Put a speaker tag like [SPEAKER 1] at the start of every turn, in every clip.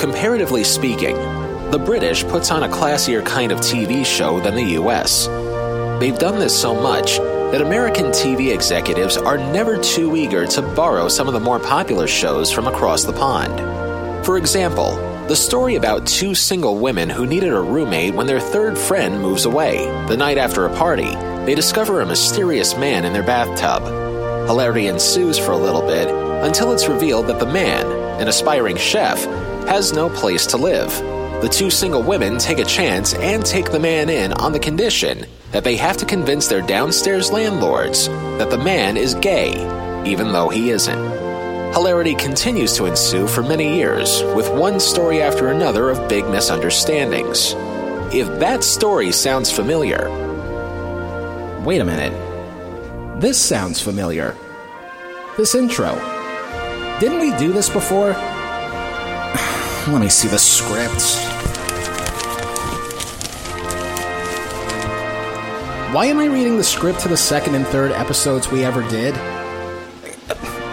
[SPEAKER 1] Comparatively speaking, the British puts on a classier kind of TV show than the US. They've done this so much that American TV executives are never too eager to borrow some of the more popular shows from across the pond. For example, the story about two single women who needed a roommate when their third friend moves away. The night after a party, they discover a mysterious man in their bathtub. Hilarity ensues for a little bit until it's revealed that the man, an aspiring chef, has no place to live. The two single women take a chance and take the man in on the condition that they have to convince their downstairs landlords that the man is gay, even though he isn't. Hilarity continues to ensue for many years, with one story after another of big misunderstandings. If that story sounds familiar,
[SPEAKER 2] Wait a minute. This sounds familiar. This intro. Didn't we do this before? Let me see the script. Why am I reading the script to the second and third episodes we ever did?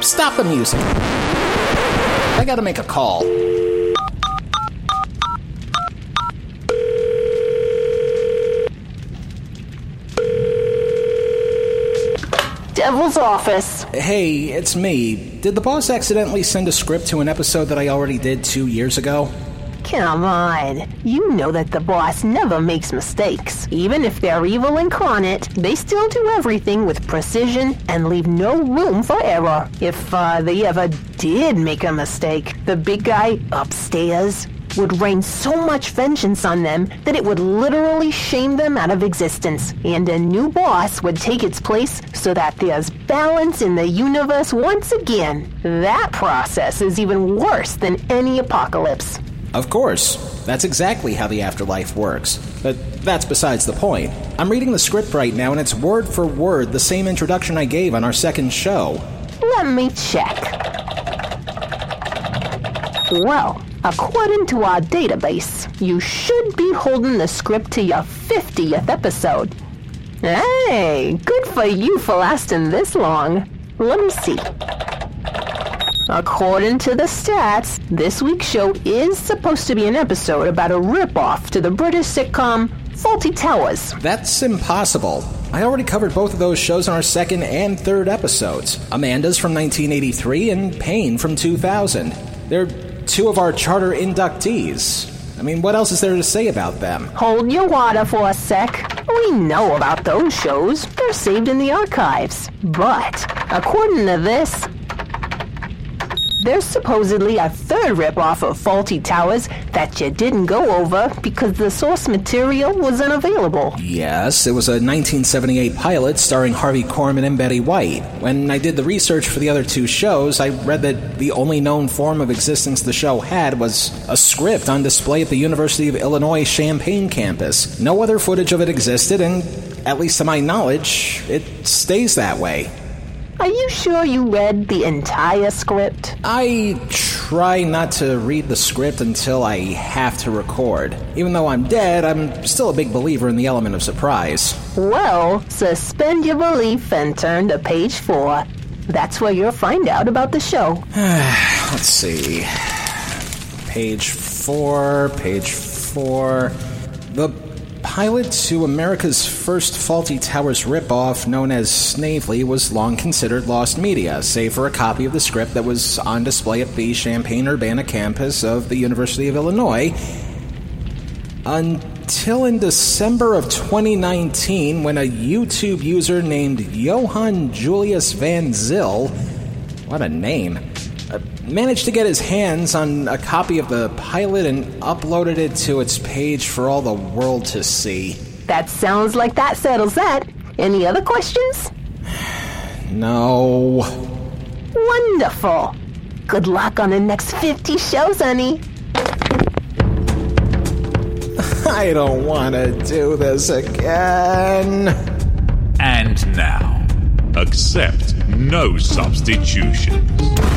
[SPEAKER 2] Stop the music. I gotta make a call.
[SPEAKER 3] Devil's office.
[SPEAKER 2] Hey, it's me. Did the boss accidentally send a script to an episode that I already did two years ago?
[SPEAKER 3] Come on. You know that the boss never makes mistakes. Even if they're evil incarnate, they still do everything with precision and leave no room for error. If uh, they ever did make a mistake, the big guy upstairs would rain so much vengeance on them that it would literally shame them out of existence. And a new boss would take its place so that there's balance in the universe once again. That process is even worse than any apocalypse.
[SPEAKER 2] Of course. That's exactly how the afterlife works. But that's besides the point. I'm reading the script right now, and it's word for word the same introduction I gave on our second show.
[SPEAKER 3] Let me check. Well, according to our database, you should be holding the script to your 50th episode. Hey, good for you for lasting this long. Let me see. According to the stats, this week's show is supposed to be an episode about a ripoff to the British sitcom Fawlty Towers.
[SPEAKER 2] That's impossible. I already covered both of those shows in our second and third episodes Amanda's from 1983 and Payne from 2000. They're two of our charter inductees. I mean, what else is there to say about them?
[SPEAKER 3] Hold your water for a sec. We know about those shows. They're saved in the archives. But, according to this, there's supposedly a third ripoff of Fawlty Towers that you didn't go over because the source material was unavailable.
[SPEAKER 2] Yes, it was a 1978 pilot starring Harvey Korman and Betty White. When I did the research for the other two shows, I read that the only known form of existence the show had was a script on display at the University of Illinois Champaign campus. No other footage of it existed, and at least to my knowledge, it stays that way.
[SPEAKER 3] Are you sure you read the entire script?
[SPEAKER 2] I try not to read the script until I have to record. Even though I'm dead, I'm still a big believer in the element of surprise.
[SPEAKER 3] Well, suspend your belief and turn to page four. That's where you'll find out about the show.
[SPEAKER 2] Let's see. Page four, page four. The pilot to America's first Fawlty Towers ripoff, known as Snavely, was long considered lost media, save for a copy of the script that was on display at the Champaign Urbana campus of the University of Illinois. Until in December of 2019, when a YouTube user named Johann Julius Van Zyl, what a name, managed to get his hands on a copy of the pilot and uploaded it to its page for all the world to see.
[SPEAKER 3] That sounds like that settles that. Any other questions?
[SPEAKER 2] No.
[SPEAKER 3] Wonderful. Good luck on the next 50 shows, honey.
[SPEAKER 2] I don't want to do this again.
[SPEAKER 4] And now, accept no substitutions.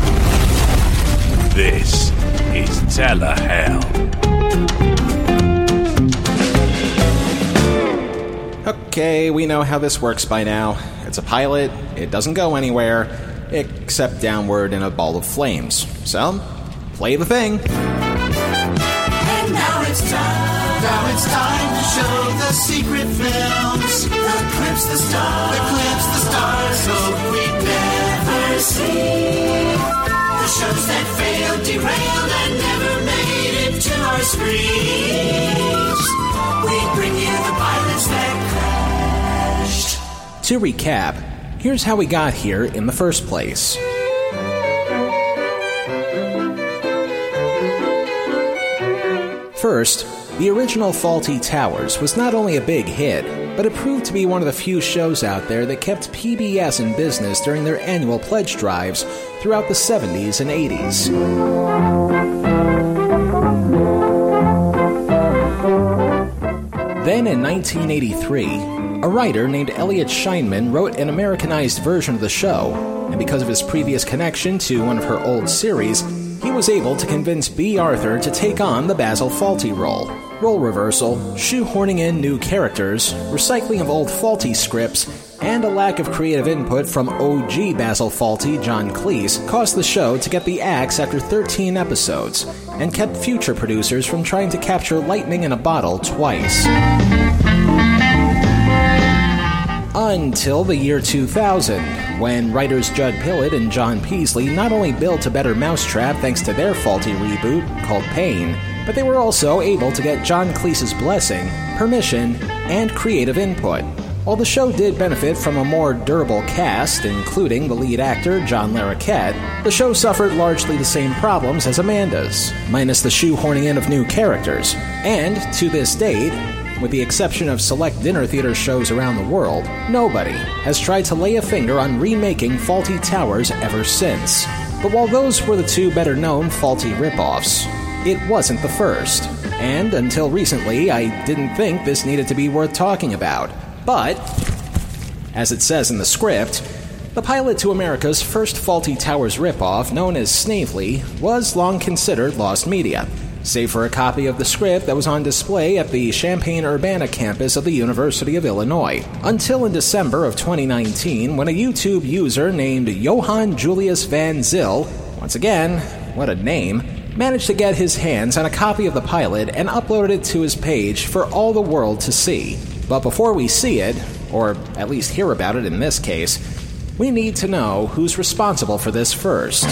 [SPEAKER 4] This is Telehell.
[SPEAKER 2] Okay, we know how this works by now. It's a pilot, it doesn't go anywhere, except downward in a ball of flames. So, play the thing.
[SPEAKER 5] And now it's time. Now it's time to show the secret films. The clips, the stars. The clips, the stars. Hope we never see. Derailed, and never made it to our screens. We bring you the that crashed.
[SPEAKER 2] To recap, here's how we got here in the first place. First, the original Fawlty Towers was not only a big hit, but it proved to be one of the few shows out there that kept PBS in business during their annual pledge drives throughout the 70s and 80s. Then in 1983, a writer named Elliot Shoenman wrote an Americanized version of the show, and because of his previous connection to one of her old series, he was able to convince Bea Arthur to take on the Basil Fawlty role. Role reversal, shoehorning in new characters, recycling of old Fawlty scripts, and a lack of creative input from OG Basil Fawlty, John Cleese, caused the show to get the axe after 13 episodes, and kept future producers from trying to capture lightning in a bottle twice. Until the year 2000, when writers Judd Pillot and John Peaslee not only built a better mousetrap thanks to their Fawlty reboot called Payne, but they were also able to get John Cleese's blessing, permission, and creative input. While the show did benefit from a more durable cast, including the lead actor John Larroquette, the show suffered largely the same problems as Amanda's, minus the shoehorning in of new characters. And, to this date, with the exception of select dinner theater shows around the world, nobody has tried to lay a finger on remaking Fawlty Towers ever since. But while those were the two better known Fawlty ripoffs, it wasn't the first. And until recently, I didn't think this needed to be worth talking about. But, as it says in the script, the pilot to America's first Fawlty Towers ripoff, known as Snavely, was long considered lost media save for a copy of the script that was on display at the Champaign Urbana campus of the University of Illinois. Until in December of 2019, when a YouTube user named Johann Julius Van Zyl, once again, what a name, managed to get his hands on a copy of the pilot and uploaded it to his page for all the world to see. But before we see it, or at least hear about it in this case, we need to know who's responsible for this first.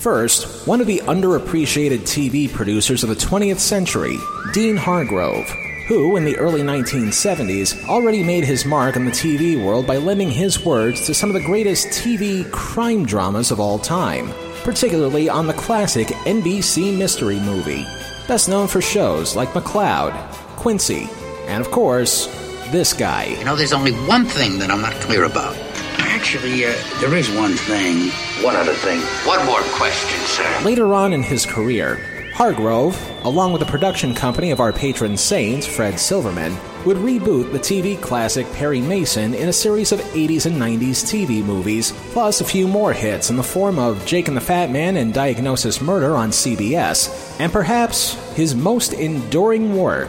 [SPEAKER 2] First, one of the underappreciated TV producers of the 20th century, Dean Hargrove, who, in the early 1970s, already made his mark in the TV world by lending his words to some of the greatest TV crime dramas of all time, particularly on the classic NBC mystery movie, best known for shows like McCloud, Quincy, and of course, this guy.
[SPEAKER 6] You know, there's only one thing that I'm not clear about. Actually, uh, there is one thing.
[SPEAKER 7] One other thing. One more question, sir.
[SPEAKER 2] Later on in his career, Hargrove, along with the production company of our patron saint, Fred Silverman, would reboot the TV classic Perry Mason in a series of 80s and 90s TV movies, plus a few more hits in the form of Jake and the Fat Man and Diagnosis Murder on CBS, and perhaps his most enduring work.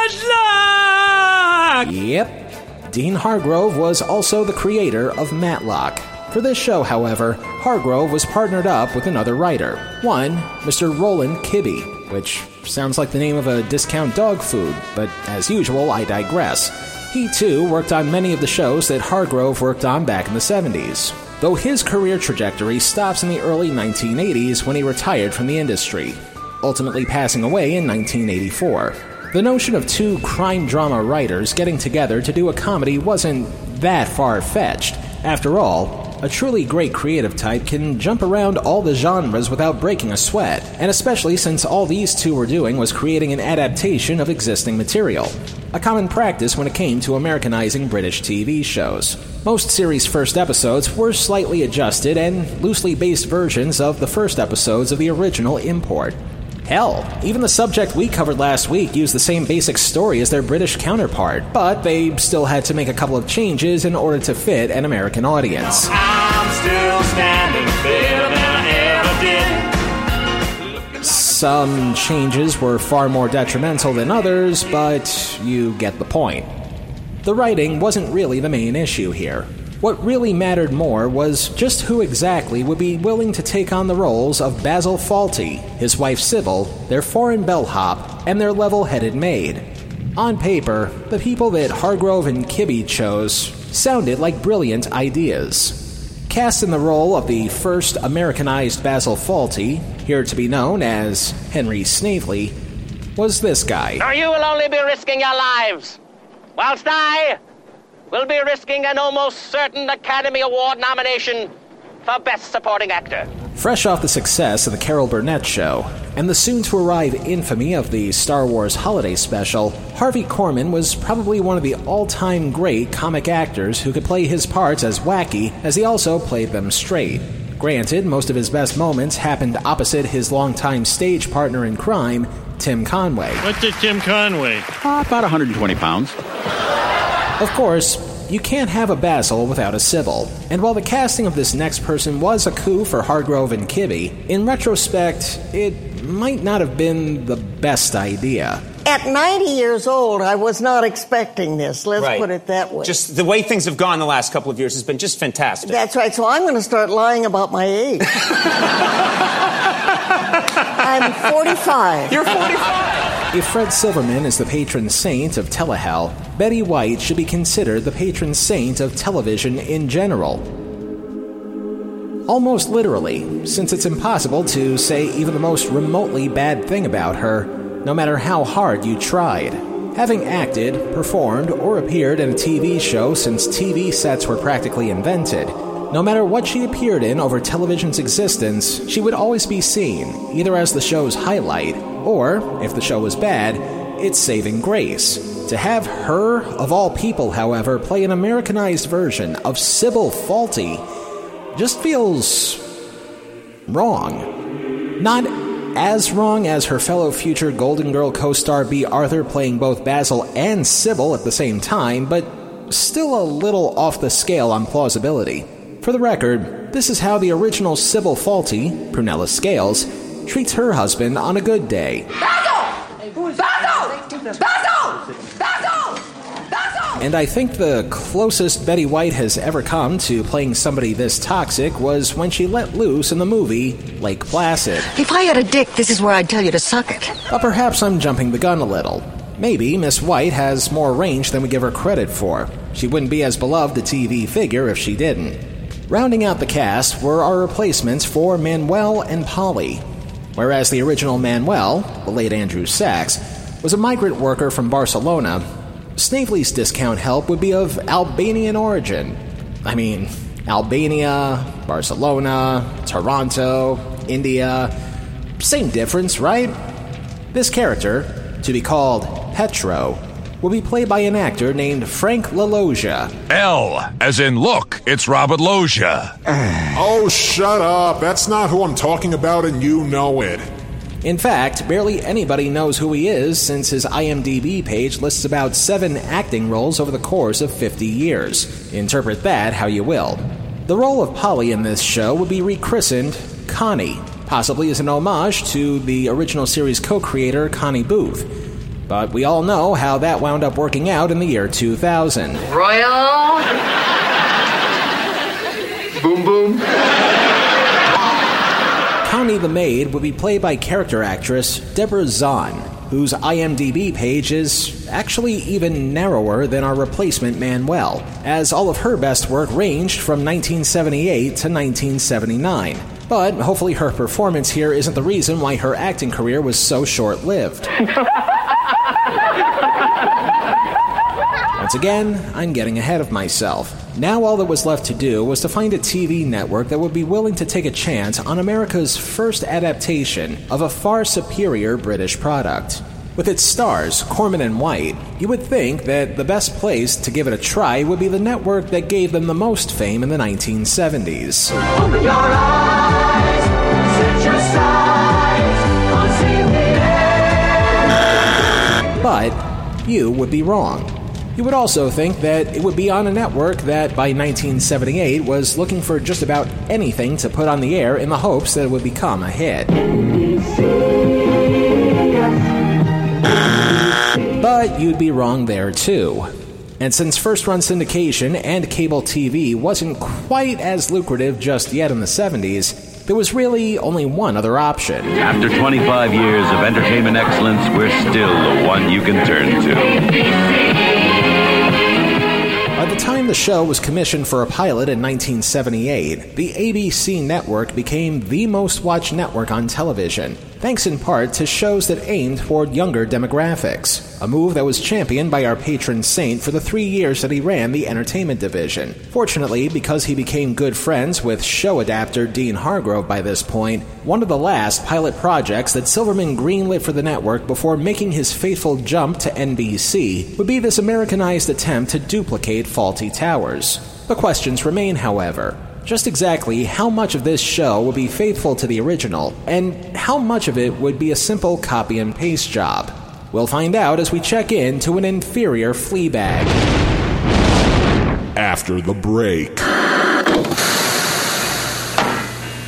[SPEAKER 4] Matlock!
[SPEAKER 2] Yep, Dean Hargrove was also the creator of Matlock. For this show, however, Hargrove was partnered up with another writer. One, Mr. Roland Kibbee, which sounds like the name of a discount dog food, but as usual, I digress. He too worked on many of the shows that Hargrove worked on back in the 70s, though his career trajectory stops in the early 1980s when he retired from the industry, ultimately passing away in 1984. The notion of two crime drama writers getting together to do a comedy wasn't that far fetched. After all, a truly great creative type can jump around all the genres without breaking a sweat, and especially since all these two were doing was creating an adaptation of existing material. A common practice when it came to Americanizing British TV shows. Most series' first episodes were slightly adjusted and loosely based versions of the first episodes of the original import. Hell, even the subject we covered last week used the same basic story as their British counterpart, but they still had to make a couple of changes in order to fit an American audience.
[SPEAKER 4] I'm still standing better than I ever did.
[SPEAKER 2] Some changes were far more detrimental than others, but you get the point. The writing wasn't really the main issue here. What really mattered more was just who exactly would be willing to take on the roles of Basil Fawlty, his wife Sybil, their foreign bellhop, and their level headed maid. On paper, the people that Hargrove and Kibbee chose sounded like brilliant ideas. Cast in the role of the first Americanized Basil Fawlty, here to be known as Henry Snavely, was this guy.
[SPEAKER 8] Now you will only be risking your lives, whilst I will be risking an almost certain Academy Award nomination for Best Supporting Actor.
[SPEAKER 2] Fresh off the success of the Carol Burnett show and the soon to arrive infamy of the Star Wars Holiday Special, Harvey Korman was probably one of the all time great comic actors who could play his parts as wacky as he also played them straight. Granted, most of his best moments happened opposite his longtime stage partner in crime, Tim Conway.
[SPEAKER 9] What did Tim Conway?
[SPEAKER 10] Uh, about 120 pounds.
[SPEAKER 2] Of course, you can't have a Basil without a Sybil. And while the casting of this next person was a coup for Hargrove and Kibbee, in retrospect, it might not have been the best idea.
[SPEAKER 11] At 90 years old, I was not expecting this. Let's
[SPEAKER 12] Right.
[SPEAKER 11] put it that way.
[SPEAKER 12] Just the way things have gone the last couple of years has been just fantastic.
[SPEAKER 11] That's right. So I'm going to start lying about my age. I'm 45.
[SPEAKER 12] You're 45.
[SPEAKER 2] If Fred Silverman is the patron saint of telehell, Betty White should be considered the patron saint of television in general. Almost literally, since it's impossible to say even the most remotely bad thing about her, no matter how hard you tried. Having acted, performed, or appeared in a TV show since TV sets were practically invented, no matter what she appeared in over television's existence, she would always be seen, either as the show's highlight, or, if the show was bad, its saving grace. To have her, of all people, however, play an Americanized version of Sybil Fawlty just feels wrong. Not as wrong as her fellow future Golden Girl co star Bea Arthur playing both Basil and Sybil at the same time, but still a little off the scale on plausibility. For the record, this is how the original Sybil Fawlty, Prunella Scales, treats her husband on a good day. And I think the closest Betty White has ever come to playing somebody this toxic was when she let loose in the movie Lake Placid.
[SPEAKER 13] If I had a dick, this is where I'd tell you to suck it.
[SPEAKER 2] But perhaps I'm jumping the gun a little. Maybe Miss White has more range than we give her credit for. She wouldn't be as beloved a TV figure if she didn't. Rounding out the cast were our replacements for Manuel and Polly. Whereas the original Manuel, the late Andrew Sachs, was a migrant worker from Barcelona, Snavely's discount help would be of Albanian origin. I mean, Albania, Barcelona, Toronto, India. Same difference, right? This character, to be called Petro, will be played by an actor named Frank LaLoggia.
[SPEAKER 14] L, as in look, it's Robert Loggia.
[SPEAKER 15] oh, shut up. That's not who I'm talking about, and you know it.
[SPEAKER 2] In fact, barely anybody knows who he is since his IMDb page lists about seven acting roles over the course of 50 years. Interpret that how you will. The role of Polly in this show would be rechristened Connie, possibly as an homage to the original series co creator Connie Booth. But we all know how that wound up working out in the year 2000.
[SPEAKER 7] Royal. boom boom.
[SPEAKER 2] Connie the maid would be played by character actress Deborah Zahn, whose IMDb page is actually even narrower than our replacement Manuel, as all of her best work ranged from 1978 to 1979. But hopefully her performance here isn't the reason why her acting career was so short lived. Once again, I'm getting ahead of myself. Now, all that was left to do was to find a TV network that would be willing to take a chance on America's first adaptation of a far superior British product. With its stars, Korman and White, you would think that the best place to give it a try would be the network that gave them the most fame in the 1970s. But you would be wrong. You would also think that it would be on a network that by 1978 was looking for just about anything to put on the air in the hopes that it would become a hit. But you'd be wrong there too. And since first run syndication and cable TV wasn't quite as lucrative just yet in the 70s, there was really only one other option.
[SPEAKER 9] After 25 years of entertainment excellence, we're still the one you can turn to.
[SPEAKER 2] By the time the show was commissioned for a pilot in 1978, the ABC network became the most watched network on television, thanks in part to shows that aimed toward younger demographics, a move that was championed by our patron saint for the three years that he ran the entertainment division. Fortunately, because he became good friends with show adapter Dean Hargrove by this point, one of the last pilot projects that Silverman greenlit for the network before making his fateful jump to NBC would be this Americanized attempt to duplicate Fawlty Towers. The questions remain, however. Just exactly how much of this show would be faithful to the original, and how much of it would be a simple copy and paste job? We'll find out as we check in to an inferior flea bag.
[SPEAKER 15] After the break.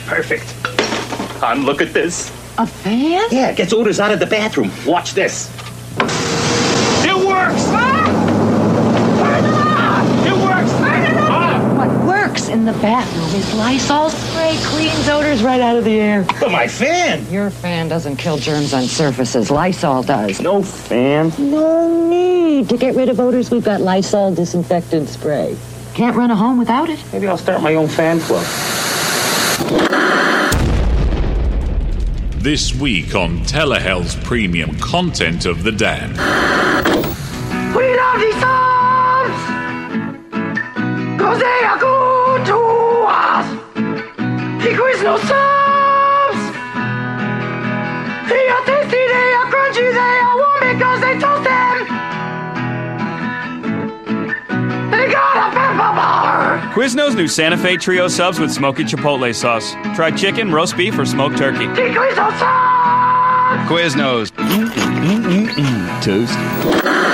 [SPEAKER 16] Perfect. Hon, look at this.
[SPEAKER 17] A fan?
[SPEAKER 16] Yeah, it gets odors out of the bathroom. Watch this. It works! It works!
[SPEAKER 17] What works in the bathroom is Lysol spray cleans odors right out of the air.
[SPEAKER 16] But my fan!
[SPEAKER 17] Your fan doesn't kill germs on surfaces. Lysol does.
[SPEAKER 16] No fan.
[SPEAKER 17] No need. To get rid of odors, we've got Lysol disinfectant spray. Can't run a home without it.
[SPEAKER 16] Maybe I'll start my own fan club.
[SPEAKER 14] This week on Telehell's premium content of the damned.
[SPEAKER 5] He no subs They are tasty, they are crunchy, they are warm because they toast them They got a pepper bar
[SPEAKER 18] Quizno's new Santa Fe Trio subs with smoky chipotle sauce. Try chicken, roast beef, or smoked turkey.
[SPEAKER 5] He quiz no subs
[SPEAKER 10] Quiznos. Mm, mm, mm, toast.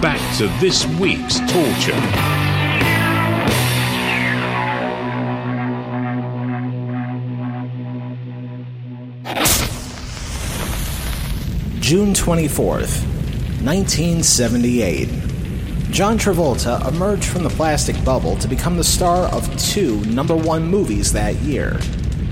[SPEAKER 14] back to this week's torture.
[SPEAKER 2] June 24th, 1978. John Travolta emerged from the plastic bubble to become the star of two number one movies that year.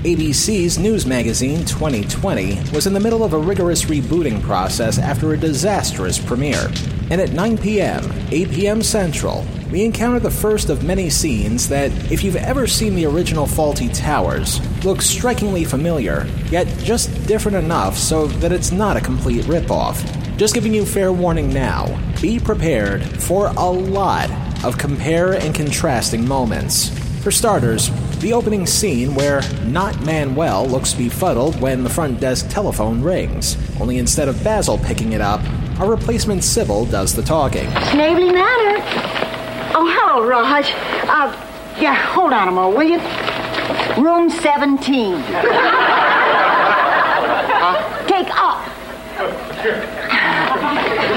[SPEAKER 2] ABC's news magazine 2020 was in the middle of a rigorous rebooting process after a disastrous premiere. And at 9 p.m., 8 p.m. Central, we encounter the first of many scenes that, if you've ever seen the original Fawlty Towers, look strikingly familiar, yet just different enough so that it's not a complete ripoff. Just giving you fair warning now be prepared for a lot of compare and contrasting moments. For starters, the opening scene where not Manuel looks befuddled when the front desk telephone rings, only instead of Basil picking it up, our replacement Sybil does the talking.
[SPEAKER 19] Snavely Manor. Oh, hello, Raj. Uh, yeah, hold on a moment, will you? Room 17. uh, take up.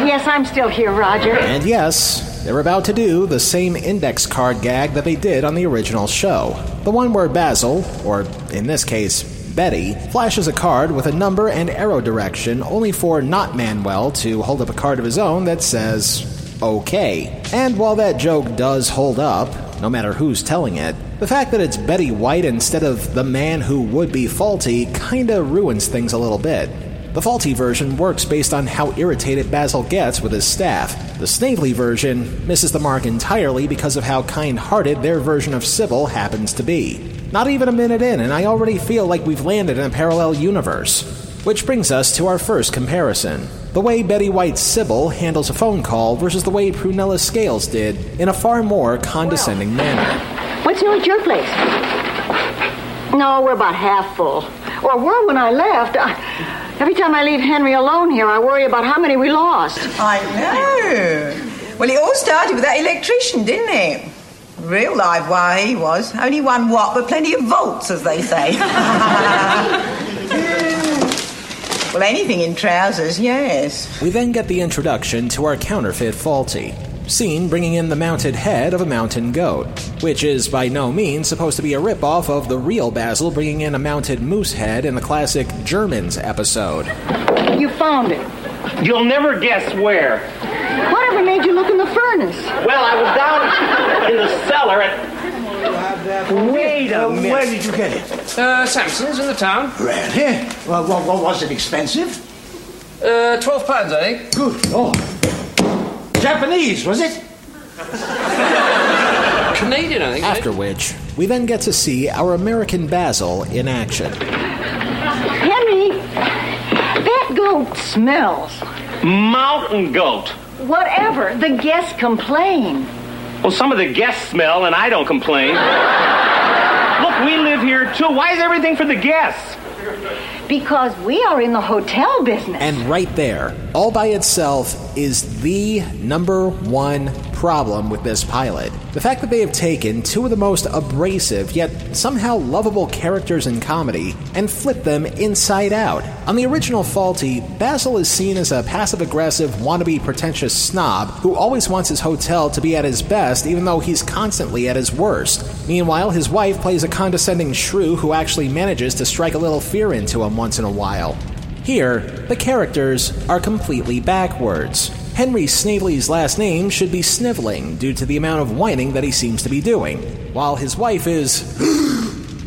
[SPEAKER 19] Yes, I'm still here, Roger.
[SPEAKER 2] And yes, they're about to do the same index card gag that they did on the original show. The one where Basil, or in this case, Betty, flashes a card with a number and arrow direction only for not Manuel to hold up a card of his own that says, okay. And while that joke does hold up, no matter who's telling it, the fact that it's Betty White instead of the man who would be faulty kinda ruins things a little bit. The Fawlty version works based on how irritated Basil gets with his staff. The Snavely version misses the mark entirely because of how kind hearted their version of Sybil happens to be. Not even a minute in, and I already feel like we've landed in a parallel universe. Which brings us to our first comparison the way Betty White's Sybil handles a phone call versus the way Prunella Scales did in a far more condescending manner.
[SPEAKER 19] What's new at your place? No, we're about half full. Or were when I left. I, every time I leave Henry alone here, I worry about how many we lost.
[SPEAKER 20] I know. Well, it all started with that electrician, didn't it? Real live wire he was. Only one watt, but plenty of volts, as they say. well, anything in trousers, yes.
[SPEAKER 2] We then get the introduction to our counterfeit Fawlty. Seen bringing in the mounted head of a mountain goat, which is by no means supposed to be a ripoff of the real Basil bringing in a mounted moose head in the classic Germans episode.
[SPEAKER 19] You found it.
[SPEAKER 16] You'll never guess where.
[SPEAKER 19] Whatever made you look in the furnace?
[SPEAKER 16] Well, I was down in the cellar at. Wait a minute.
[SPEAKER 21] Where did you get it?
[SPEAKER 16] Uh, Samson's in the town.
[SPEAKER 21] Really? Well, what, what was it expensive?
[SPEAKER 16] Uh, twelve pounds, I think.
[SPEAKER 21] Good Lord. Japanese, was it?
[SPEAKER 16] Canadian, I think.
[SPEAKER 2] After which, we then get to see our American Basil in action.
[SPEAKER 19] Henry, that goat smells.
[SPEAKER 16] Mountain goat.
[SPEAKER 19] Whatever. The guests complain.
[SPEAKER 16] Well, some of the guests smell, and I don't complain. Look, we live here too. Why is everything for the guests?
[SPEAKER 19] Because we are in the hotel business.
[SPEAKER 2] And right there, all by itself, is the number one problem with this pilot. The fact that they have taken two of the most abrasive yet somehow lovable characters in comedy and flipped them inside out. On the original Fawlty, Basil is seen as a passive aggressive, wannabe pretentious snob who always wants his hotel to be at his best even though he's constantly at his worst. Meanwhile, his wife plays a condescending shrew who actually manages to strike a little fear into him once in a while. Here, the characters are completely backwards. Henry Snavely's last name should be Sniveling due to the amount of whining that he seems to be doing, while his wife is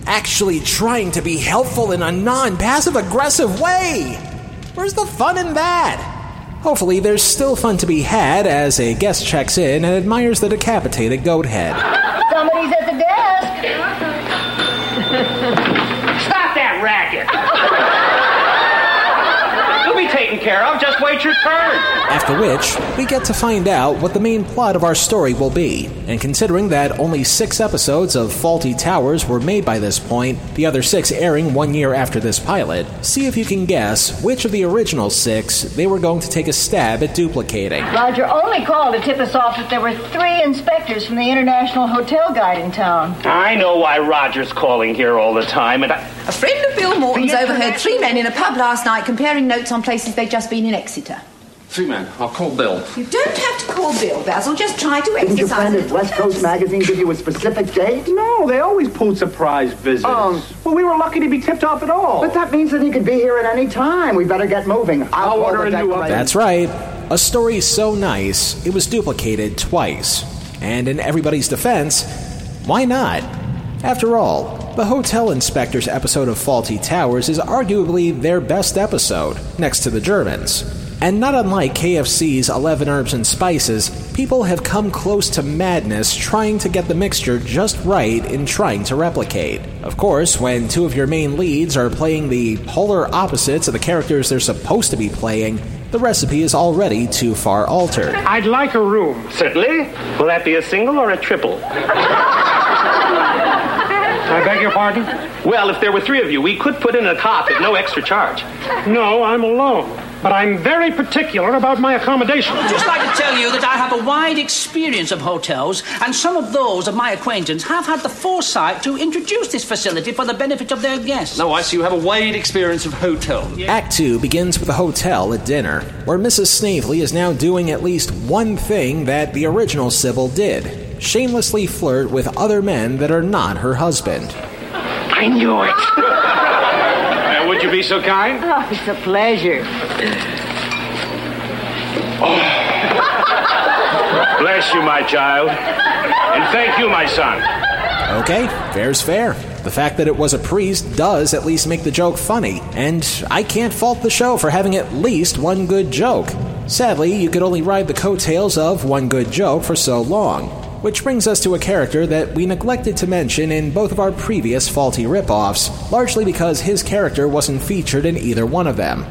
[SPEAKER 2] actually trying to be helpful in a non passive aggressive way. Where's the fun in that? Hopefully, there's still fun to be had as a guest checks in and admires the decapitated goat head.
[SPEAKER 19] Somebody's at the desk.
[SPEAKER 16] Stop that racket. You'll be taken care of. Just wait your turn.
[SPEAKER 2] After which, we get to find out what the main plot of our story will be. And considering that only six episodes of Fawlty Towers were made by this point, the other six airing one year after this pilot, see if you can guess which of the original six they were going to take a stab at duplicating.
[SPEAKER 19] Roger only called to tip us off that there were three inspectors from the International Hotel Guide in town.
[SPEAKER 16] I know why Roger's calling here all the time, and I.
[SPEAKER 22] A friend of Bill Morton's overheard three men in a pub last night comparing notes on places they'd just been in Exeter.
[SPEAKER 16] Three men. I'll call Bill.
[SPEAKER 22] You don't have to call Bill, Basil. Just try to exercise.
[SPEAKER 21] Didn't your
[SPEAKER 22] exercise
[SPEAKER 21] friend at West Coast Magazine give you a specific date?
[SPEAKER 23] No, they always pulled surprise visits.
[SPEAKER 21] Oh.
[SPEAKER 23] Well, we were lucky to be tipped off at all.
[SPEAKER 21] But that means that he could be here at any time. We better get moving. I'll,
[SPEAKER 23] I'll order a new
[SPEAKER 21] decorator.
[SPEAKER 2] That's right. A story so nice, it was duplicated twice. And in everybody's defense, why not? After all, the Hotel Inspectors episode of Fawlty Towers is arguably their best episode, next to the Germans. And not unlike KFC's 11 Herbs and Spices, people have come close to madness trying to get the mixture just right in trying to replicate. Of course, when two of your main leads are playing the polar opposites of the characters they're supposed to be playing, the recipe is already too far altered.
[SPEAKER 16] I'd like a room. Certainly. Will that be a single or a triple?
[SPEAKER 23] I beg your pardon?
[SPEAKER 16] Well, if there were three of you, we could put in a cot at no extra charge.
[SPEAKER 23] No, I'm alone. But I'm very particular about my accommodation.
[SPEAKER 24] I'd just like to tell you that I have a wide experience of hotels, and some of those of my acquaintance have had the foresight to introduce this facility for the benefit of their guests.
[SPEAKER 18] No, I see you have a wide experience of hotels.
[SPEAKER 2] Act 2 begins with a hotel at dinner, where Mrs. Snavely is now doing at least one thing that the original Sybil did shamelessly flirt with other men that are not her husband.
[SPEAKER 16] I knew it.
[SPEAKER 23] Would you be so kind?
[SPEAKER 19] Oh, it's a pleasure.
[SPEAKER 16] Bless you, my child. And thank you, my son.
[SPEAKER 2] Okay, fair's fair. The fact that it was a priest does at least make the joke funny, and I can't fault the show for having at least one good joke. Sadly, you could only ride the coattails of one good joke for so long. Which brings us to a character that we neglected to mention in both of our previous Fawlty ripoffs, largely because his character wasn't featured in either one of them.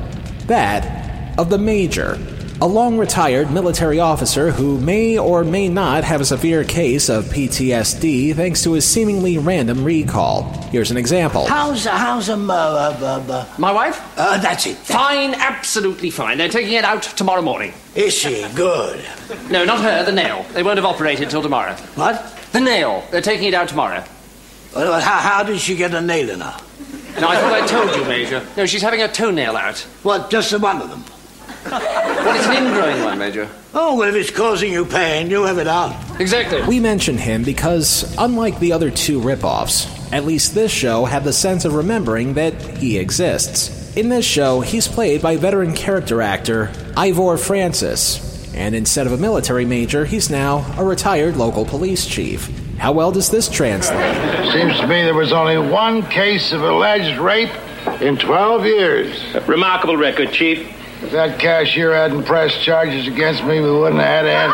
[SPEAKER 2] That of the Major. A long retired military officer who may or may not have a severe case of PTSD thanks to his seemingly random recall. Here's an example.
[SPEAKER 24] How's how's um, uh, uh, uh,
[SPEAKER 16] My wife?
[SPEAKER 24] uh, that's it.
[SPEAKER 16] Fine, absolutely fine. They're taking it out tomorrow morning.
[SPEAKER 24] Is she good?
[SPEAKER 16] No, not her, the nail. They won't have operated till tomorrow.
[SPEAKER 24] What?
[SPEAKER 16] The nail. They're taking it out tomorrow.
[SPEAKER 24] Well, how, how did she get a nail in her?
[SPEAKER 16] No, I thought I told you, Major. No, she's having a toenail out.
[SPEAKER 24] What? Just the one of them?
[SPEAKER 16] Well, it's an ingrowing one, Major.
[SPEAKER 24] Oh, well, if it's causing you pain, you have it out.
[SPEAKER 16] Exactly.
[SPEAKER 2] We mention him because, unlike the other two ripoffs, at least this show had the sense of remembering that he exists. In this show, he's played by veteran character actor Ivor Francis, and instead of a military major, he's now a retired local police chief. How well does this translate?
[SPEAKER 25] Seems to me there was only one case of alleged rape in 12 years.
[SPEAKER 16] Remarkable record, Chief.
[SPEAKER 25] If that cashier hadn't pressed charges against me, we wouldn't have had any.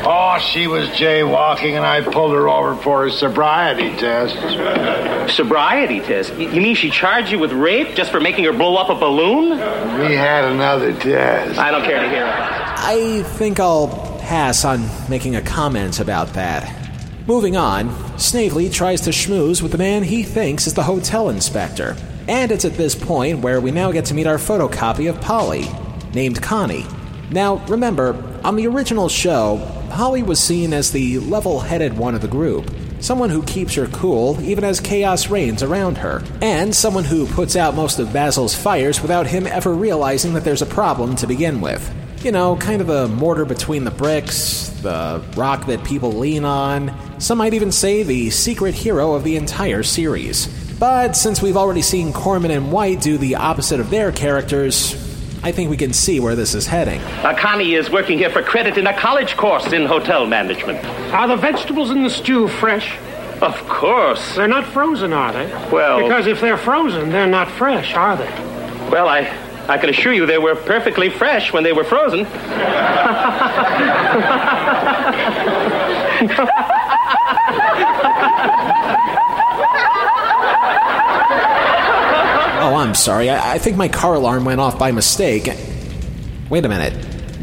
[SPEAKER 25] Uh, oh, she was jaywalking, and I pulled her over for a sobriety test.
[SPEAKER 16] Sobriety test? You mean she charged you with rape just for making her blow up a balloon?
[SPEAKER 25] We had another test.
[SPEAKER 16] I don't care to hear it.
[SPEAKER 2] I think I'll pass on making a comment about that. Moving on, Snavely tries to schmooze with the man he thinks is the hotel inspector. And it's at this point where we now get to meet our photocopy of Polly, named Connie. Now, remember, on the original show, Polly was seen as the level headed one of the group. Someone who keeps her cool even as chaos reigns around her. And someone who puts out most of Basil's fires without him ever realizing that there's a problem to begin with. You know, kind of the mortar between the bricks, the rock that people lean on. Some might even say the secret hero of the entire series. But since we've already seen Korman and White do the opposite of their characters, I think we can see where this is heading.
[SPEAKER 16] Connie is working here for credit in a college course in hotel management.
[SPEAKER 23] Are the vegetables in the stew fresh?
[SPEAKER 16] Of course.
[SPEAKER 23] They're not frozen, are they?
[SPEAKER 16] Well-
[SPEAKER 23] Because if they're frozen, they're not fresh, are they?
[SPEAKER 16] Well, I, I can assure you they were perfectly fresh when they were frozen.
[SPEAKER 2] Oh, I'm sorry. I, I think my car alarm went off by mistake. Wait a minute.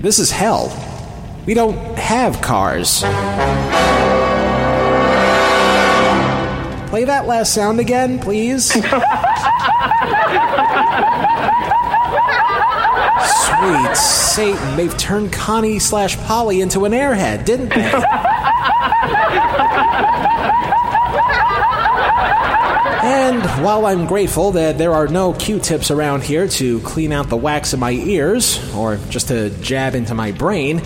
[SPEAKER 2] This is hell. We don't have cars. Play that last sound again, please. Sweet Satan, they've turned Connie slash Polly into an airhead, didn't they? And while I'm grateful that there are no Q tips around here to clean out the wax in my ears, or just to jab into my brain,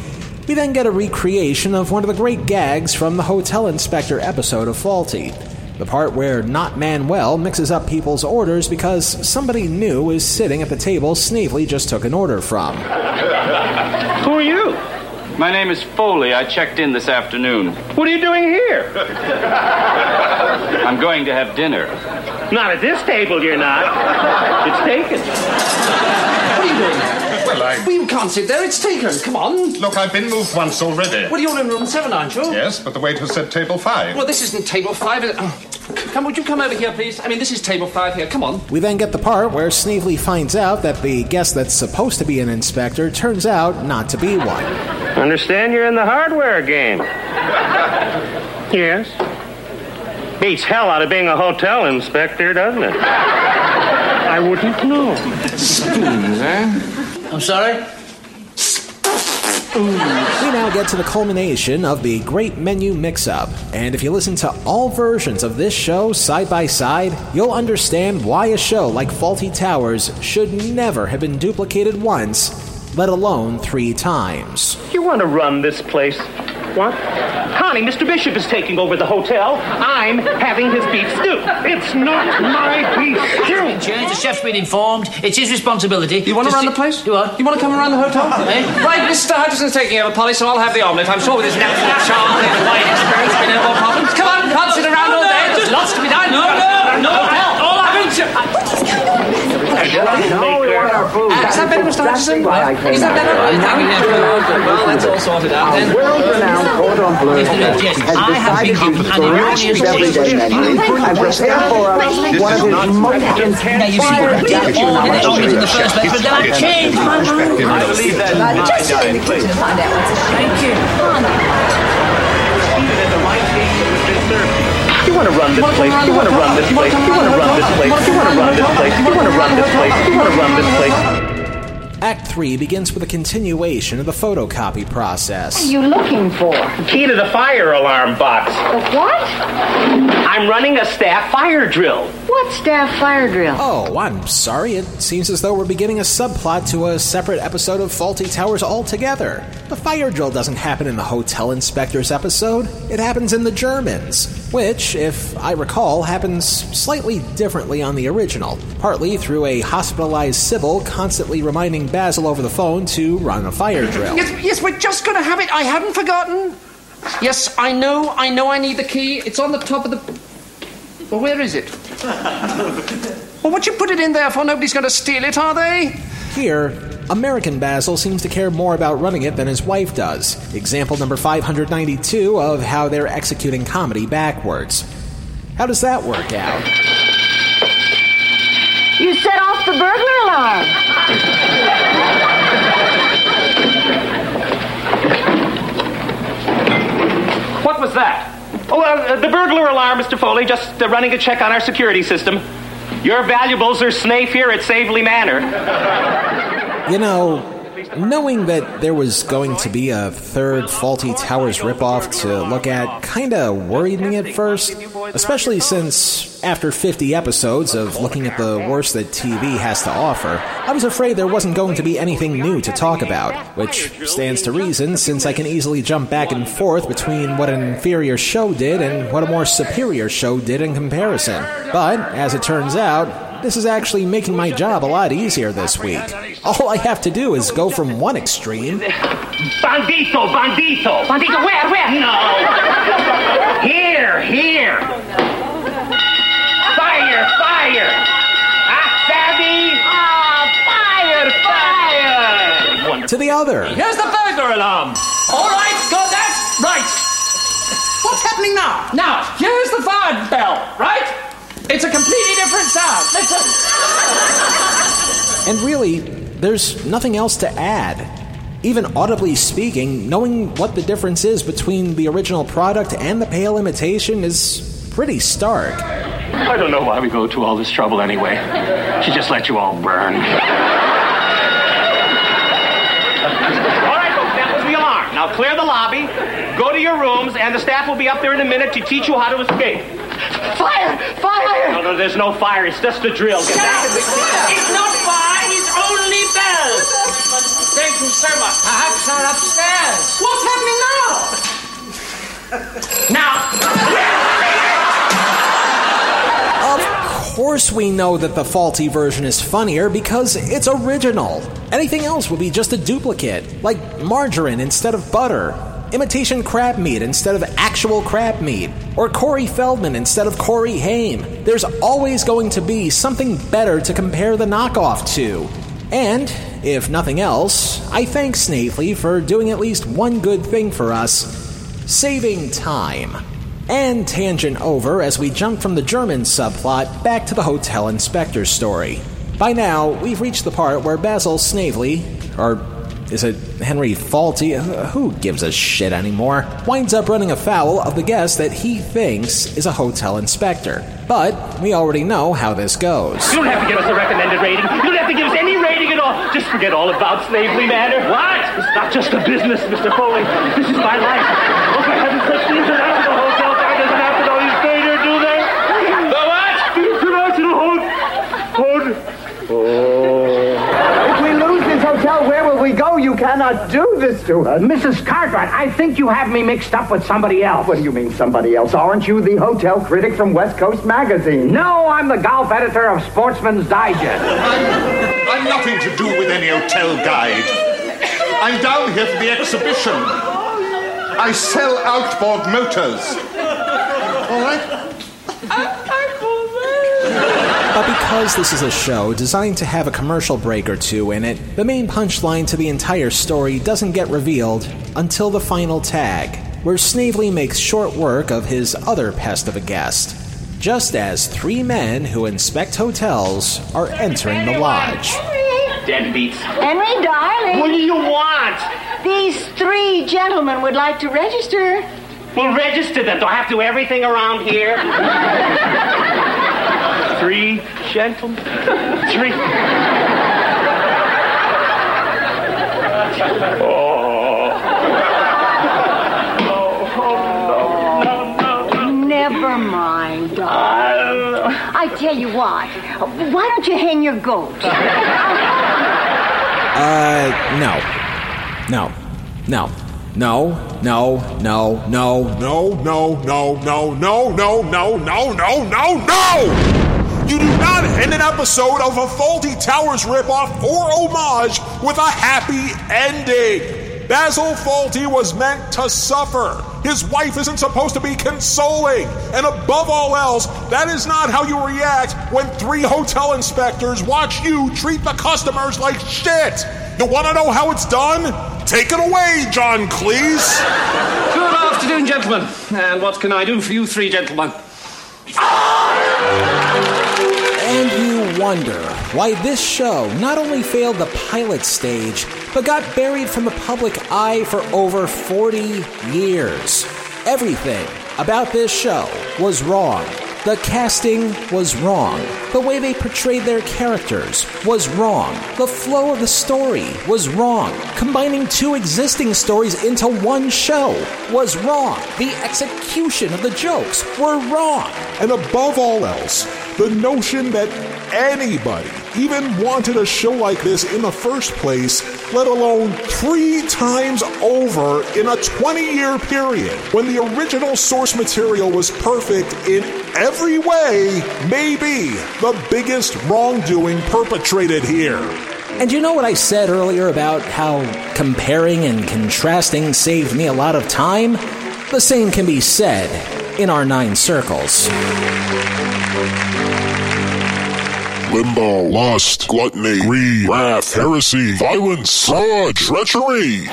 [SPEAKER 2] we then get a recreation of one of the great gags from the Hotel Inspector episode of Fawlty. The part where Not Manuel mixes up people's orders because somebody new is sitting at the table Snavely just took an order from.
[SPEAKER 16] Who are you?
[SPEAKER 10] My name is Foley. I checked in this afternoon.
[SPEAKER 16] What are you doing here?
[SPEAKER 10] I'm going to have dinner.
[SPEAKER 16] Not at this table, you're not. It's taken.
[SPEAKER 26] What are you doing?
[SPEAKER 27] Well, I.
[SPEAKER 26] Well, you can't sit there. It's taken. Come on.
[SPEAKER 27] Look, I've been moved once already.
[SPEAKER 26] Well, you're in room seven, aren't you?
[SPEAKER 27] Yes, but the waiter said table five.
[SPEAKER 26] Well, this isn't table five. is it? Oh, come, would you come over here, please? I mean, this is table five here. Come on.
[SPEAKER 2] We then get the part where Snavely finds out that the guest that's supposed to be an inspector turns out not to be one.
[SPEAKER 16] Understand you're in the hardware game.
[SPEAKER 23] Yes.
[SPEAKER 16] Beats hell out of being a hotel inspector, doesn't it?
[SPEAKER 23] I wouldn't know.
[SPEAKER 10] Spoons, eh?
[SPEAKER 24] I'm sorry?
[SPEAKER 2] We now get to the culmination of the great menu mix up, and if you listen to all versions of this show side by side, you'll understand why a show like Fawlty Towers should never have been duplicated once, let alone three times.
[SPEAKER 16] You want to run this place? What? Connie, Mr. Bishop is taking over the hotel. I'm having his beef stew.
[SPEAKER 23] It's not my beef stew.
[SPEAKER 24] Change. The chef's been informed. It's his responsibility.
[SPEAKER 10] You want to run the place?
[SPEAKER 24] Do what?
[SPEAKER 10] You want to come around the hotel?
[SPEAKER 24] Eh?
[SPEAKER 10] Right, Mr. Hutchison's taking over, Polly, so I'll have the omelette. I'm sure with his natural charm and wide experience, we no more problems. Come on, can't sit around all day. There's lots to be done.
[SPEAKER 24] No, no, no,
[SPEAKER 10] hotel.
[SPEAKER 24] all I
[SPEAKER 10] haven't you?
[SPEAKER 21] No, we want our food.
[SPEAKER 10] Is that better, Mr. Hutchison?
[SPEAKER 21] That's why I came
[SPEAKER 10] Is that
[SPEAKER 21] out
[SPEAKER 10] better?
[SPEAKER 21] here.
[SPEAKER 10] Is that better?
[SPEAKER 26] Well, that's all sorted out then.
[SPEAKER 21] World-renowned cordon bleu
[SPEAKER 26] Yes, yes, I have
[SPEAKER 21] decided
[SPEAKER 26] become
[SPEAKER 21] to
[SPEAKER 26] an
[SPEAKER 21] scratch his
[SPEAKER 26] erroneous
[SPEAKER 21] everyday menu and prepare for us one of his most
[SPEAKER 26] Now, you see, I did all the orders in the first place, but then I changed my mind.
[SPEAKER 16] I believe that my
[SPEAKER 22] just sit in the kitchen and find out what's
[SPEAKER 24] Thank you.
[SPEAKER 16] You want to run this place? You want to run this place? You want to run this place? You want to run this place? You want to run this place? You want to run this place?
[SPEAKER 2] Act 3 begins with a continuation of the photocopy process.
[SPEAKER 19] What are you looking for?
[SPEAKER 16] Key to the fire alarm box.
[SPEAKER 19] The what?
[SPEAKER 16] I'm running a staff fire drill.
[SPEAKER 19] What staff fire drill?
[SPEAKER 2] Oh, I'm sorry. It seems as though we're beginning a subplot to a separate episode of Fawlty Towers altogether. The fire drill doesn't happen in the Hotel Inspectors episode, it happens in the Germans, which, if I recall, happens slightly differently on the original, partly through a hospitalized Sybil constantly reminding Basil over the phone to run a fire drill.
[SPEAKER 26] Yes, yes, we're just going to have it. I hadn't forgotten. Yes, I know. I know. I need the key. It's on the top of the. Well, where is it? well, what you put it in there for? Nobody's going to steal it, are they?
[SPEAKER 2] Here, American Basil seems to care more about running it than his wife does. Example number 592 of how they're executing comedy backwards. How does that work out?
[SPEAKER 19] You set off the burglar alarm.
[SPEAKER 16] What was that? Oh, uh, the burglar alarm, Mr. Foley. Just uh, running a check on our security system. Your valuables are safe here at Snavely Manor.
[SPEAKER 2] You know, knowing that there was going to be a third Fawlty Towers ripoff to look at kinda worried me at first, especially since after 50 episodes of looking at the worst that TV has to offer, I was afraid there wasn't going to be anything new to talk about, which stands to reason since I can easily jump back and forth between what an inferior show did and what a more superior show did in comparison. But, as it turns out, this is actually making my job a lot easier this week. All I have to do is go from one extreme.
[SPEAKER 16] Bandito, bandito.
[SPEAKER 19] Bandito, where, where?
[SPEAKER 16] No. Here, here. Fire, fire. Ah, Savvy? Ah, fire, fire.
[SPEAKER 2] To the other.
[SPEAKER 26] Here's the burglar alarm. All right, got that? Right. What's happening now? Now, here's the fire bell, right? It's a completely different sound. Listen.
[SPEAKER 2] And really, there's nothing else to add. Even audibly speaking, knowing what the difference is between the original product and the pale imitation is pretty stark.
[SPEAKER 16] I don't know why we go to all this trouble anyway. She just let you all burn. all right, folks, that was the alarm. Now clear the lobby, go to your rooms, and the staff will be up there in a minute to teach you how to escape.
[SPEAKER 19] Fire! Fire!
[SPEAKER 16] No, no, there's no fire. It's just a drill. Get back in the
[SPEAKER 26] It's not fire, it's only bells. Thank you so much. Perhaps they're upstairs. What's happening now? now.
[SPEAKER 2] Of course, we know that the Fawlty version is funnier because it's original. Anything else would be just a duplicate, like margarine instead of butter, imitation crab meat instead of actual crab meat, or Corey Feldman instead of Corey Haim. There's always going to be something better to compare the knockoff to. And, if nothing else, I thank Snavely for doing at least one good thing for us saving time. And tangent over as we jump from the German subplot back to the hotel inspector story. By now, we've reached the part where Basil Snavely, or is it Henry Fawlty? Uh, Who gives a shit anymore? Winds up running afoul of the guest that he thinks is a hotel inspector. But we already know how this goes.
[SPEAKER 16] You don't have to give us a recommended rating. You don't have to give us any rating at all. Just forget all about Snavely Manor. What? It's not just a business, Mr. Foley. This is my life. Oh, for heaven's sake, the International Hotel guy doesn't have to know you stay here, do they? The what? The International Hotel.
[SPEAKER 21] If we lose this hotel, where will we go? You cannot do this to us. Mrs. Cartwright, I think you have me mixed up with somebody else. What do you mean, somebody else? Aren't you the hotel critic from West Coast Magazine? No, I'm the golf editor of Sportsman's Digest.
[SPEAKER 27] I'm nothing to do with any hotel guide. I'm down here for the exhibition. I sell outboard motors. All right?
[SPEAKER 2] Uh, But because this is a show designed to have a commercial break or two in it, the main punchline to the entire story doesn't get revealed until the final tag, where Snavely makes short work of his other pest of a guest, just as three men who inspect hotels are entering the lodge.
[SPEAKER 16] Deadbeats.
[SPEAKER 19] Henry, darling.
[SPEAKER 16] What do you want?
[SPEAKER 19] These three gentlemen would like to register.
[SPEAKER 16] We'll register them. Do I have to do everything around here? Three gentlemen. Three. Oh.
[SPEAKER 19] oh, oh no, no, no, Never mind, darling. I tell you what. Why don't you hang your goat?
[SPEAKER 2] Uh, no. No. No. No. No. No. No.
[SPEAKER 15] No, no, no, no, no, no, no, no, no, no, no! You do not end an episode of a Fawlty Towers ripoff or homage with a happy ending. Basil Fawlty was meant to suffer. His wife isn't supposed to be consoling. And above all else, that is not how you react when three hotel inspectors watch you treat the customers like shit. You want to know how it's done? Take it away, John Cleese.
[SPEAKER 26] Good afternoon, gentlemen. And what can I do for you three gentlemen?
[SPEAKER 2] And you wonder why this show not only failed the pilot stage, but got buried from the public eye for over 40 years. Everything about this show was wrong. The casting was wrong. The way they portrayed their characters was wrong. The flow of the story was wrong. Combining two existing stories into one show was wrong. The execution of the jokes were wrong.
[SPEAKER 15] And above all else, the notion that anybody even wanted a show like this in the first place, let alone three times over in a 20 year period, when the original source material was perfect in every way, may be the biggest wrongdoing perpetrated here.
[SPEAKER 2] And you know what I said earlier about how comparing and contrasting saved me a lot of time? The same can be said in our nine circles.
[SPEAKER 15] Limbo, lust, gluttony, greed, wrath, heresy, violence, fraud, treachery.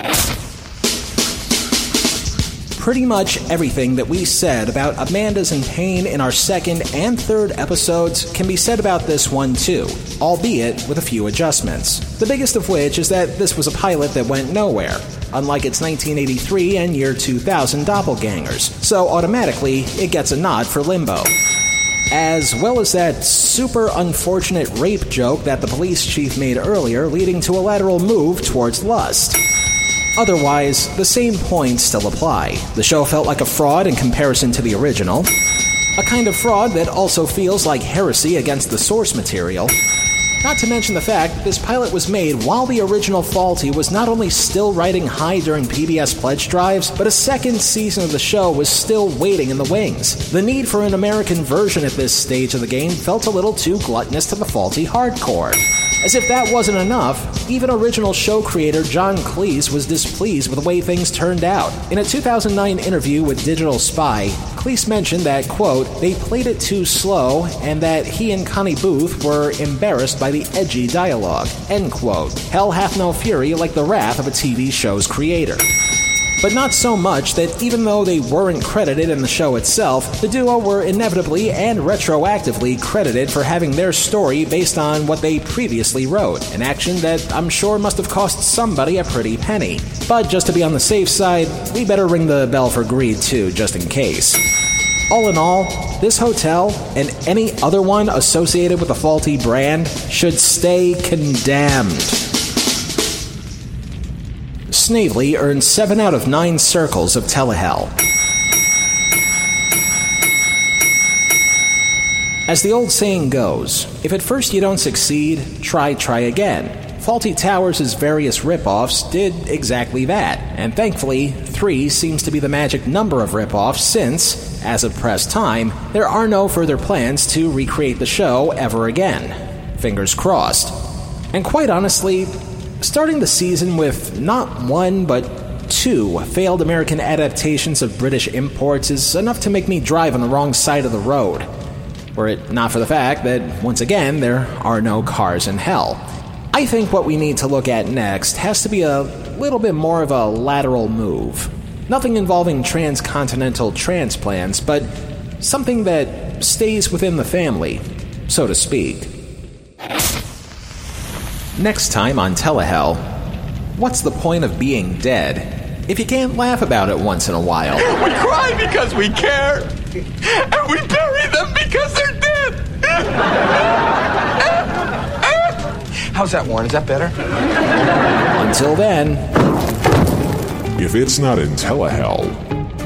[SPEAKER 2] Pretty much everything that we said about Amanda's in Payne in our second and third episodes can be said about this one too, albeit with a few adjustments. The biggest of which is that this was a pilot that went nowhere, unlike its 1983 and year 2000 doppelgangers, so automatically it gets a nod for Limbo as well as that super unfortunate rape joke that the police chief made earlier, leading to a lateral move towards lust. Otherwise, the same points still apply. The show felt like a fraud in comparison to the original, a kind of fraud that also feels like heresy against the source material. Not to mention the fact that this pilot was made while the original Fawlty was not only still riding high during PBS pledge drives, but a second season of the show was still waiting in the wings. The need for an American version at this stage of the game felt a little too gluttonous to the Fawlty hardcore. As if that wasn't enough, even original show creator John Cleese was displeased with the way things turned out. In a 2009 interview with Digital Spy, Cleese mentioned that, quote, they played it too slow and that he and Connie Booth were embarrassed by the edgy dialogue, end quote. Hell hath no fury like the wrath of a TV show's creator. But not so much that even though they weren't credited in the show itself, the duo were inevitably and retroactively credited for having their story based on what they previously wrote, an action that I'm sure must have cost somebody a pretty penny. But just to be on the safe side, we better ring the bell for greed too, just in case. All in all, this hotel and any other one associated with a Fawlty brand should stay condemned. Snavely earned 7 out of 9 circles of Telehell. As the old saying goes, if at first you don't succeed, try, try again. Fawlty Towers' various ripoffs did exactly that, and thankfully, 3 seems to be the magic number of ripoffs since, as of press time, there are no further plans to recreate the show ever again. Fingers crossed. And quite honestly, starting the season with not one but two failed American adaptations of British imports is enough to make me drive on the wrong side of the road. Were it not for the fact that, once again, there are no cars in hell. I think what we need to look at next has to be a little bit more of a lateral move. Nothing involving transcontinental transplants, but something that stays within the family, so to speak. Next time on Telehell, what's the point of being dead if you can't laugh about it once in a while?
[SPEAKER 5] We cry because we care, and we bury them because they're dead.
[SPEAKER 28] How's that, Warren? Is that better?
[SPEAKER 2] Until then,
[SPEAKER 15] If it's not in telehell,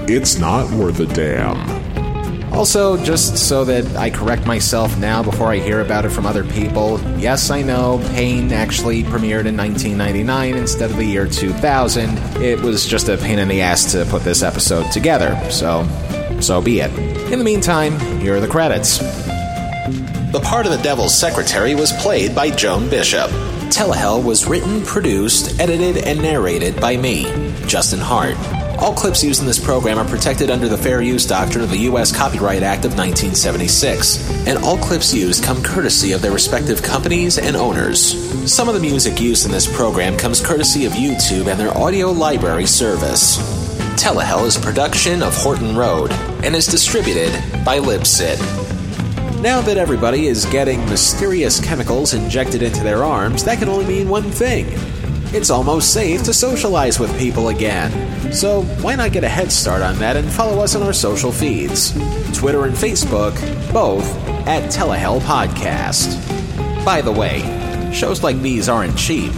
[SPEAKER 15] it's not worth a damn.
[SPEAKER 2] Also, just so that I correct myself now before I hear about it from other people, yes, I know Payne actually premiered in 1999 instead of the year 2000. It was just a pain in the ass to put this episode together, so so be it. In the meantime, here are the credits. The part of the Devil's Secretary was played by Joan Bishop. Telehell was written, produced, edited, and narrated by me, Justin Hart. All clips used in this program are protected under the Fair Use Doctrine of the U.S. Copyright Act of 1976, and all clips used come courtesy of their respective companies and owners. Some of the music used in this program comes courtesy of YouTube and their audio library service. Telehell is a production of Horton Road and is distributed by Libsyn. Now that everybody is getting mysterious chemicals injected into their arms, that can only mean one thing. It's almost safe to socialize with people again. So why not get a head start on that and follow us on our social feeds? Twitter and Facebook, both at Telehell Podcast. By the way, shows like these aren't cheap.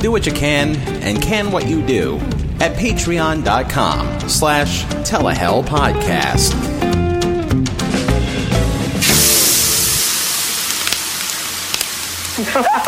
[SPEAKER 2] Do what you can and can what you do at patreon.com slash telehell podcast.